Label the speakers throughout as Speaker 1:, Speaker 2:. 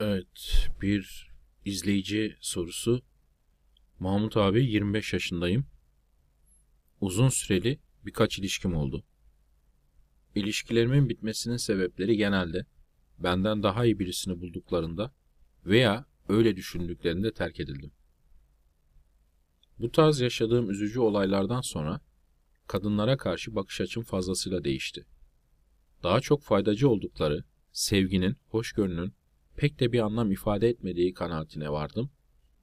Speaker 1: Evet, bir izleyici sorusu. Mahmut abi 25 yaşındayım. Uzun süreli birkaç ilişkim oldu. İlişkilerimin bitmesinin sebepleri genelde benden daha iyi birisini bulduklarında veya öyle düşündüklerinde terk edildim. Bu tarz yaşadığım üzücü olaylardan sonra kadınlara karşı bakış açım fazlasıyla değişti. Daha çok faydacı oldukları, sevginin, hoşgörünün pek de bir anlam ifade etmediği kanaatine vardım.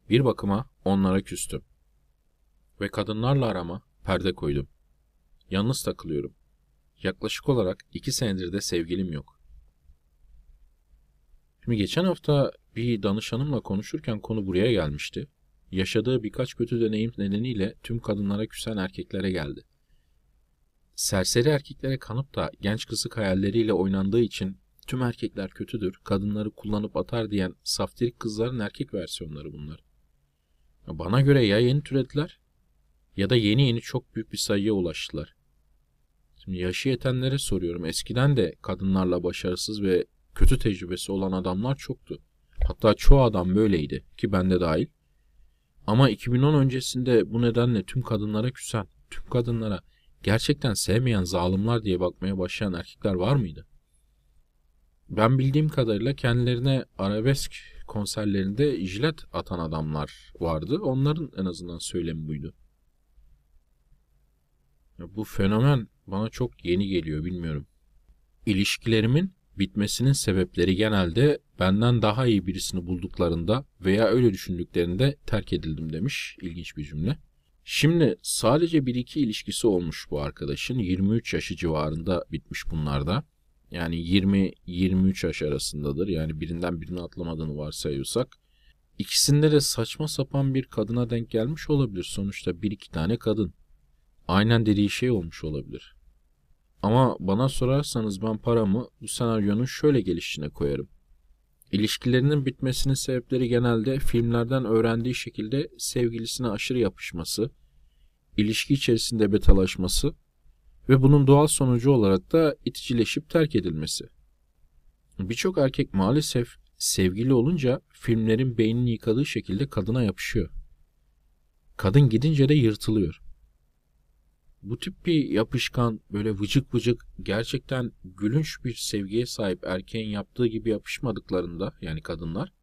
Speaker 1: Bir bakıma onlara küstüm. Ve kadınlarla arama perde koydum. Yalnız takılıyorum. Yaklaşık olarak iki senedir de sevgilim yok. Şimdi geçen hafta bir danışanımla konuşurken konu buraya gelmişti. Yaşadığı birkaç kötü deneyim nedeniyle tüm kadınlara küsen erkeklere geldi. Serseri erkeklere kanıp da genç kızlık hayalleriyle oynandığı için tüm erkekler kötüdür, kadınları kullanıp atar diyen saftirik kızların erkek versiyonları bunlar. Bana göre ya yeni türediler ya da yeni yeni çok büyük bir sayıya ulaştılar. Şimdi yaşı yetenlere soruyorum. Eskiden de kadınlarla başarısız ve kötü tecrübesi olan adamlar çoktu. Hatta çoğu adam böyleydi ki ben de dahil. Ama 2010 öncesinde bu nedenle tüm kadınlara küsen, tüm kadınlara gerçekten sevmeyen zalimler diye bakmaya başlayan erkekler var mıydı? Ben bildiğim kadarıyla kendilerine arabesk konserlerinde jilet atan adamlar vardı. Onların en azından söylemi buydu. Bu fenomen bana çok yeni geliyor bilmiyorum. İlişkilerimin bitmesinin sebepleri genelde benden daha iyi birisini bulduklarında veya öyle düşündüklerinde terk edildim demiş. İlginç bir cümle. Şimdi sadece bir iki ilişkisi olmuş bu arkadaşın. 23 yaşı civarında bitmiş bunlarda. Yani 20-23 yaş arasındadır. Yani birinden birini atlamadığını varsayıyorsak. İkisinde de saçma sapan bir kadına denk gelmiş olabilir. Sonuçta bir iki tane kadın. Aynen dediği şey olmuş olabilir. Ama bana sorarsanız ben paramı bu senaryonun şöyle gelişine koyarım. İlişkilerinin bitmesinin sebepleri genelde filmlerden öğrendiği şekilde sevgilisine aşırı yapışması, ilişki içerisinde betalaşması ve bunun doğal sonucu olarak da iticileşip terk edilmesi. Birçok erkek maalesef sevgili olunca filmlerin beynini yıkadığı şekilde kadına yapışıyor. Kadın gidince de yırtılıyor. Bu tip bir yapışkan, böyle vıcık vıcık, gerçekten gülünç bir sevgiye sahip erkeğin yaptığı gibi yapışmadıklarında, yani kadınlar,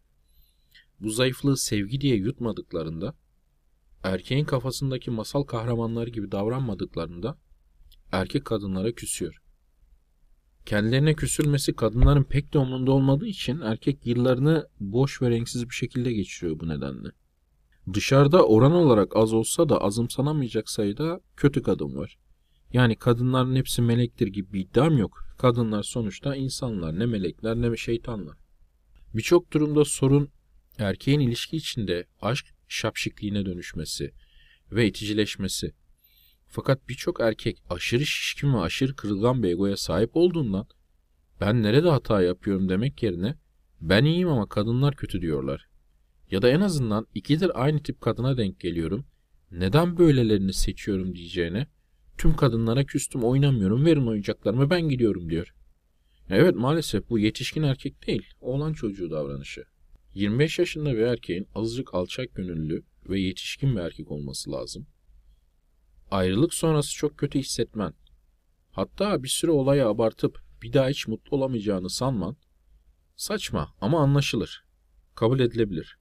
Speaker 1: bu zayıflığı sevgi diye yutmadıklarında, erkeğin kafasındaki masal kahramanları gibi davranmadıklarında, erkek kadınlara küsüyor. Kendilerine küsülmesi kadınların pek de umrunda olmadığı için erkek yıllarını boş ve renksiz bir şekilde geçiriyor bu nedenle. Dışarıda oran olarak az olsa da azımsanamayacak sayıda kötü kadın var. Yani kadınların hepsi melektir gibi bir iddiam yok. Kadınlar sonuçta insanlar, ne melekler ne şeytanlar. Birçok durumda sorun erkeğin ilişki içinde aşk şapşikliğine dönüşmesi ve iticileşmesi. Fakat birçok erkek aşırı şişkin ve aşırı kırılgan bir egoya sahip olduğundan ben nerede hata yapıyorum demek yerine ben iyiyim ama kadınlar kötü diyorlar. Ya da en azından ikidir aynı tip kadına denk geliyorum. Neden böylelerini seçiyorum diyeceğine tüm kadınlara küstüm oynamıyorum verin oyuncaklarımı ben gidiyorum diyor. Evet maalesef bu yetişkin erkek değil oğlan çocuğu davranışı. 25 yaşında bir erkeğin azıcık alçak gönüllü ve yetişkin bir erkek olması lazım. Ayrılık sonrası çok kötü hissetmen. Hatta bir süre olayı abartıp bir daha hiç mutlu olamayacağını sanman saçma ama anlaşılır. Kabul edilebilir.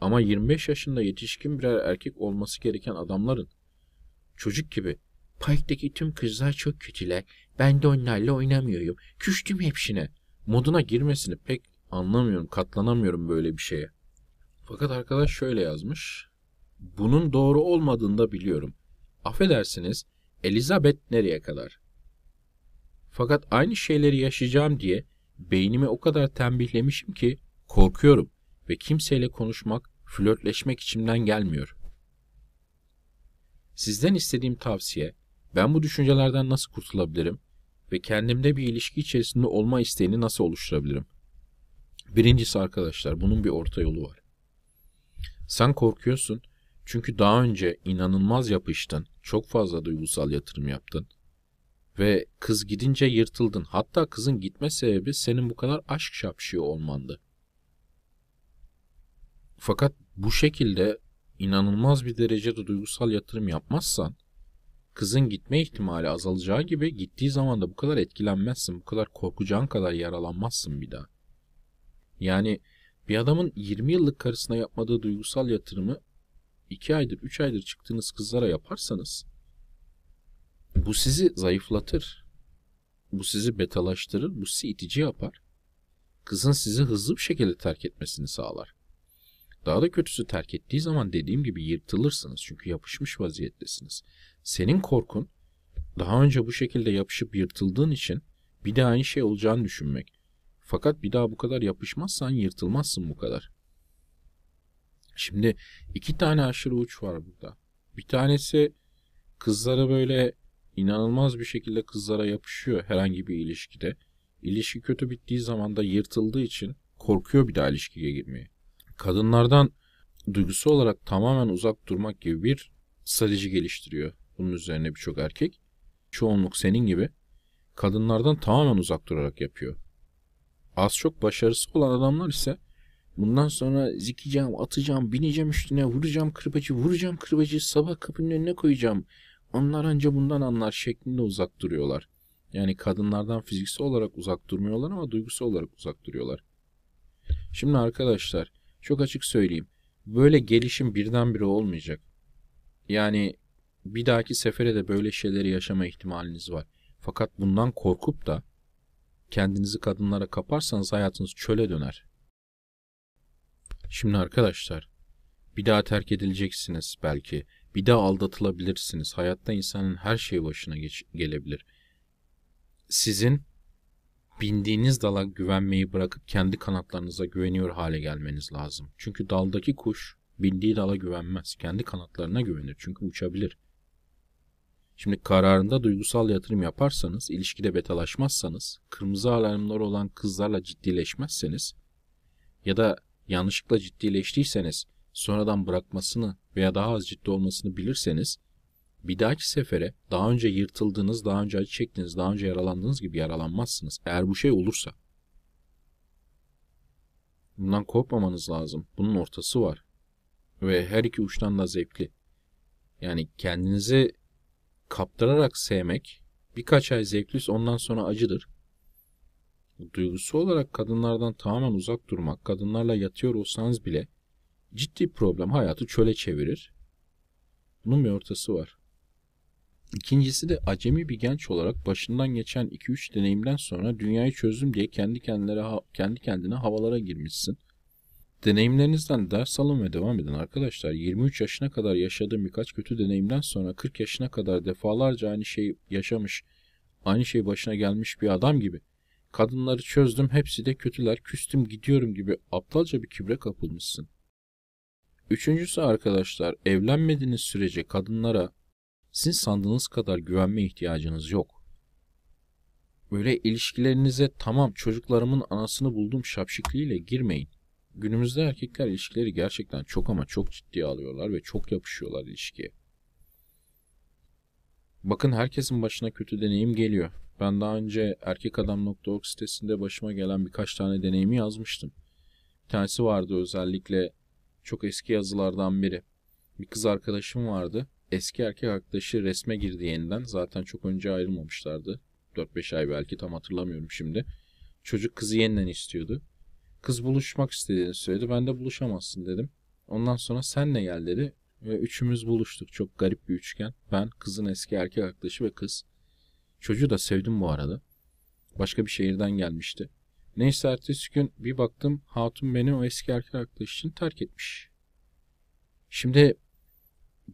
Speaker 1: Ama 25 yaşında yetişkin birer erkek olması gereken adamların çocuk gibi Parktaki tüm kızlar çok kötüler. Ben de onlarla oynamıyorum. Küstüm hepsine. Moduna girmesini pek anlamıyorum, katlanamıyorum böyle bir şeye. Fakat arkadaş şöyle yazmış. Bunun doğru olmadığını da biliyorum. Affedersiniz, Elizabeth nereye kadar? Fakat aynı şeyleri yaşayacağım diye beynimi o kadar tembihlemişim ki korkuyorum ve kimseyle konuşmak, flörtleşmek içimden gelmiyor. Sizden istediğim tavsiye, ben bu düşüncelerden nasıl kurtulabilirim ve kendimde bir ilişki içerisinde olma isteğini nasıl oluşturabilirim? Birincisi arkadaşlar, bunun bir orta yolu var. Sen korkuyorsun çünkü daha önce inanılmaz yapıştın, çok fazla duygusal yatırım yaptın ve kız gidince yırtıldın. Hatta kızın gitme sebebi senin bu kadar aşk şapşıyor olmandı. Fakat bu şekilde inanılmaz bir derecede duygusal yatırım yapmazsan kızın gitme ihtimali azalacağı gibi gittiği zaman da bu kadar etkilenmezsin, bu kadar korkacağın kadar yaralanmazsın bir daha. Yani bir adamın 20 yıllık karısına yapmadığı duygusal yatırımı 2 aydır, 3 aydır çıktığınız kızlara yaparsanız bu sizi zayıflatır. Bu sizi betalaştırır, bu sizi itici yapar. Kızın sizi hızlı bir şekilde terk etmesini sağlar. Daha da kötüsü terk ettiği zaman dediğim gibi yırtılırsınız çünkü yapışmış vaziyettesiniz. Senin korkun daha önce bu şekilde yapışıp yırtıldığın için bir daha aynı şey olacağını düşünmek. Fakat bir daha bu kadar yapışmazsan yırtılmazsın bu kadar. Şimdi iki tane aşırı uç var burada. Bir tanesi kızlara böyle inanılmaz bir şekilde kızlara yapışıyor herhangi bir ilişkide. İlişki kötü bittiği zaman da yırtıldığı için korkuyor bir daha ilişkiye girmeye. Kadınlardan duygusu olarak tamamen uzak durmak gibi bir strateji geliştiriyor. Bunun üzerine birçok erkek. Çoğunluk senin gibi kadınlardan tamamen uzak durarak yapıyor. Az çok başarısı olan adamlar ise bundan sonra zikeceğim, atacağım, bineceğim üstüne, vuracağım kırbacı, vuracağım kırbacı, sabah kapının önüne koyacağım. Onlar anca bundan anlar şeklinde uzak duruyorlar. Yani kadınlardan fiziksel olarak uzak durmuyorlar ama duygusal olarak uzak duruyorlar. Şimdi arkadaşlar çok açık söyleyeyim. Böyle gelişim birdenbire olmayacak. Yani bir dahaki sefere de böyle şeyleri yaşama ihtimaliniz var. Fakat bundan korkup da kendinizi kadınlara kaparsanız hayatınız çöle döner. Şimdi arkadaşlar bir daha terk edileceksiniz belki. Bir daha aldatılabilirsiniz. Hayatta insanın her şeyi başına geç- gelebilir. Sizin bindiğiniz dala güvenmeyi bırakıp kendi kanatlarınıza güveniyor hale gelmeniz lazım. Çünkü daldaki kuş bindiği dala güvenmez. Kendi kanatlarına güvenir. Çünkü uçabilir. Şimdi kararında duygusal yatırım yaparsanız, ilişkide betalaşmazsanız, kırmızı alarmlar olan kızlarla ciddileşmezseniz ya da yanlışlıkla ciddileştiyseniz sonradan bırakmasını veya daha az ciddi olmasını bilirseniz bir dahaki sefere daha önce yırtıldığınız, daha önce acı çektiğiniz, daha önce yaralandığınız gibi yaralanmazsınız. Eğer bu şey olursa. Bundan korkmamanız lazım. Bunun ortası var. Ve her iki uçtan da zevkli. Yani kendinizi kaptırarak sevmek birkaç ay zevkli ondan sonra acıdır. Duygusu olarak kadınlardan tamamen uzak durmak, kadınlarla yatıyor olsanız bile ciddi problem hayatı çöle çevirir. Bunun bir ortası var. İkincisi de acemi bir genç olarak başından geçen 2-3 deneyimden sonra dünyayı çözdüm diye kendi kendine kendi kendine havalara girmişsin. Deneyimlerinizden ders alın ve devam edin arkadaşlar. 23 yaşına kadar yaşadığım birkaç kötü deneyimden sonra 40 yaşına kadar defalarca aynı şeyi yaşamış, aynı şey başına gelmiş bir adam gibi. Kadınları çözdüm, hepsi de kötüler, küstüm gidiyorum gibi aptalca bir kübre kapılmışsın. Üçüncüsü arkadaşlar, evlenmediğiniz sürece kadınlara sizin sandığınız kadar güvenme ihtiyacınız yok. Böyle ilişkilerinize tamam çocuklarımın anasını buldum şapşikliğiyle girmeyin. Günümüzde erkekler ilişkileri gerçekten çok ama çok ciddiye alıyorlar ve çok yapışıyorlar ilişkiye. Bakın herkesin başına kötü deneyim geliyor. Ben daha önce erkekadam.org sitesinde başıma gelen birkaç tane deneyimi yazmıştım. Bir tanesi vardı özellikle çok eski yazılardan biri. Bir kız arkadaşım vardı. Eski erkek arkadaşı resme girdi yeniden. Zaten çok önce ayrılmamışlardı. 4-5 ay belki tam hatırlamıyorum şimdi. Çocuk kızı yeniden istiyordu. Kız buluşmak istediğini söyledi. Ben de buluşamazsın dedim. Ondan sonra senle gel dedi. Ve üçümüz buluştuk. Çok garip bir üçgen. Ben, kızın eski erkek arkadaşı ve kız. Çocuğu da sevdim bu arada. Başka bir şehirden gelmişti. Neyse ertesi gün bir baktım hatun beni o eski erkek arkadaş için terk etmiş. Şimdi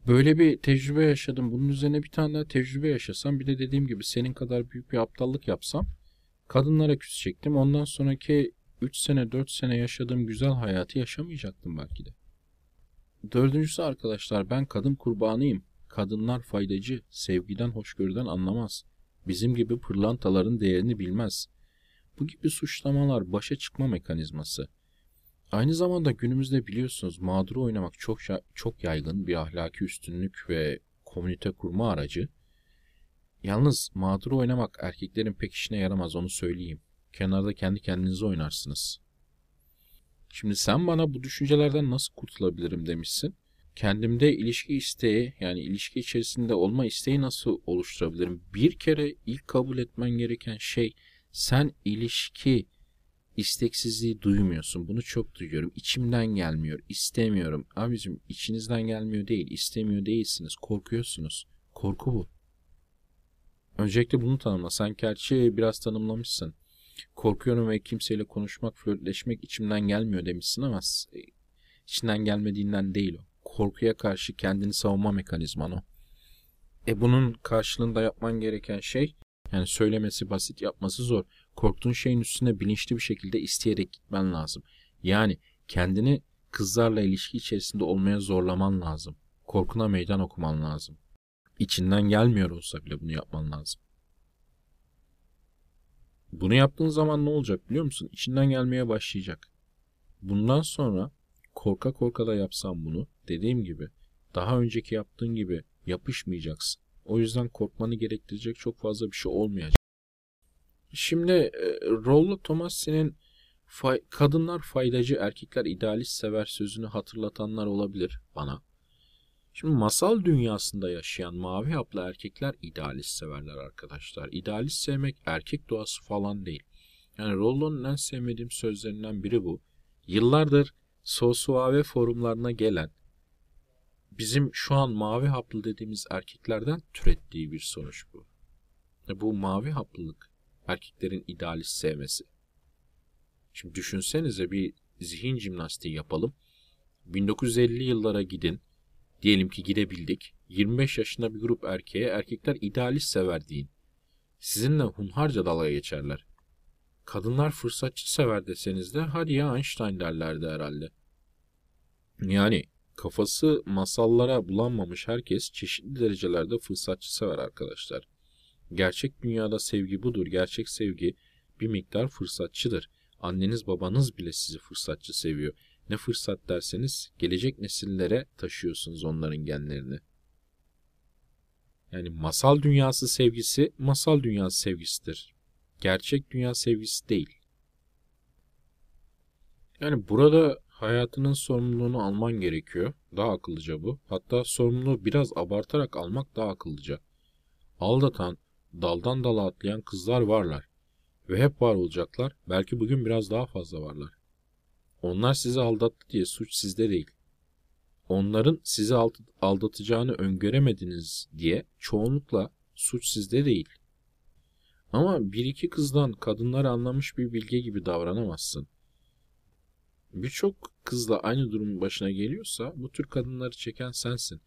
Speaker 1: böyle bir tecrübe yaşadım. Bunun üzerine bir tane daha tecrübe yaşasam bir de dediğim gibi senin kadar büyük bir aptallık yapsam kadınlara küsecektim. Ondan sonraki 3 sene 4 sene yaşadığım güzel hayatı yaşamayacaktım belki de. Dördüncüsü arkadaşlar ben kadın kurbanıyım. Kadınlar faydacı, sevgiden, hoşgörüden anlamaz. Bizim gibi pırlantaların değerini bilmez. Bu gibi suçlamalar başa çıkma mekanizması. Aynı zamanda günümüzde biliyorsunuz mağduru oynamak çok çok yaygın bir ahlaki üstünlük ve komünite kurma aracı. Yalnız mağduru oynamak erkeklerin pek işine yaramaz onu söyleyeyim. Kenarda kendi kendinize oynarsınız. Şimdi sen bana bu düşüncelerden nasıl kurtulabilirim demişsin. Kendimde ilişki isteği yani ilişki içerisinde olma isteği nasıl oluşturabilirim? Bir kere ilk kabul etmen gereken şey sen ilişki isteksizliği duymuyorsun. Bunu çok duyuyorum. İçimden gelmiyor. istemiyorum. Abicim içinizden gelmiyor değil. istemiyor değilsiniz. Korkuyorsunuz. Korku bu. Öncelikle bunu tanımla. Sen gerçi biraz tanımlamışsın. Korkuyorum ve kimseyle konuşmak, flörtleşmek içimden gelmiyor demişsin ama içinden gelmediğinden değil o. Korkuya karşı kendini savunma mekanizman o. E bunun karşılığında yapman gereken şey yani söylemesi basit yapması zor. Korktuğun şeyin üstüne bilinçli bir şekilde isteyerek gitmen lazım. Yani kendini kızlarla ilişki içerisinde olmaya zorlaman lazım. Korkuna meydan okuman lazım. İçinden gelmiyor olsa bile bunu yapman lazım. Bunu yaptığın zaman ne olacak biliyor musun? İçinden gelmeye başlayacak. Bundan sonra korka korka da yapsam bunu dediğim gibi daha önceki yaptığın gibi yapışmayacaksın. O yüzden korkmanı gerektirecek çok fazla bir şey olmayacak. Şimdi e, Rollo Tomasi'nin fay, kadınlar faydacı, erkekler idealist sever sözünü hatırlatanlar olabilir bana. Şimdi masal dünyasında yaşayan mavi haplı erkekler idealist severler arkadaşlar. İdealist sevmek erkek doğası falan değil. Yani Rollo'nun en sevmediğim sözlerinden biri bu. Yıllardır Sosuave forumlarına gelen bizim şu an mavi haplı dediğimiz erkeklerden türettiği bir sonuç bu. Bu mavi haplılık erkeklerin idealist sevmesi. Şimdi düşünsenize bir zihin jimnastiği yapalım. 1950 yıllara gidin. Diyelim ki gidebildik. 25 yaşında bir grup erkeğe erkekler idealist sever deyin. Sizinle hunharca dalga geçerler. Kadınlar fırsatçı sever deseniz de hadi ya Einstein derlerdi herhalde. Yani kafası masallara bulanmamış herkes çeşitli derecelerde fırsatçı sever arkadaşlar. Gerçek dünyada sevgi budur. Gerçek sevgi bir miktar fırsatçıdır. Anneniz babanız bile sizi fırsatçı seviyor. Ne fırsat derseniz gelecek nesillere taşıyorsunuz onların genlerini. Yani masal dünyası sevgisi masal dünyası sevgisidir. Gerçek dünya sevgisi değil. Yani burada hayatının sorumluluğunu alman gerekiyor. Daha akıllıca bu. Hatta sorumluluğu biraz abartarak almak daha akıllıca. Aldatan, daldan dala atlayan kızlar varlar. Ve hep var olacaklar. Belki bugün biraz daha fazla varlar. Onlar sizi aldattı diye suç sizde değil. Onların sizi aldatacağını öngöremediniz diye çoğunlukla suç sizde değil. Ama bir iki kızdan kadınları anlamış bir bilge gibi davranamazsın. Birçok kızla aynı durum başına geliyorsa bu tür kadınları çeken sensin.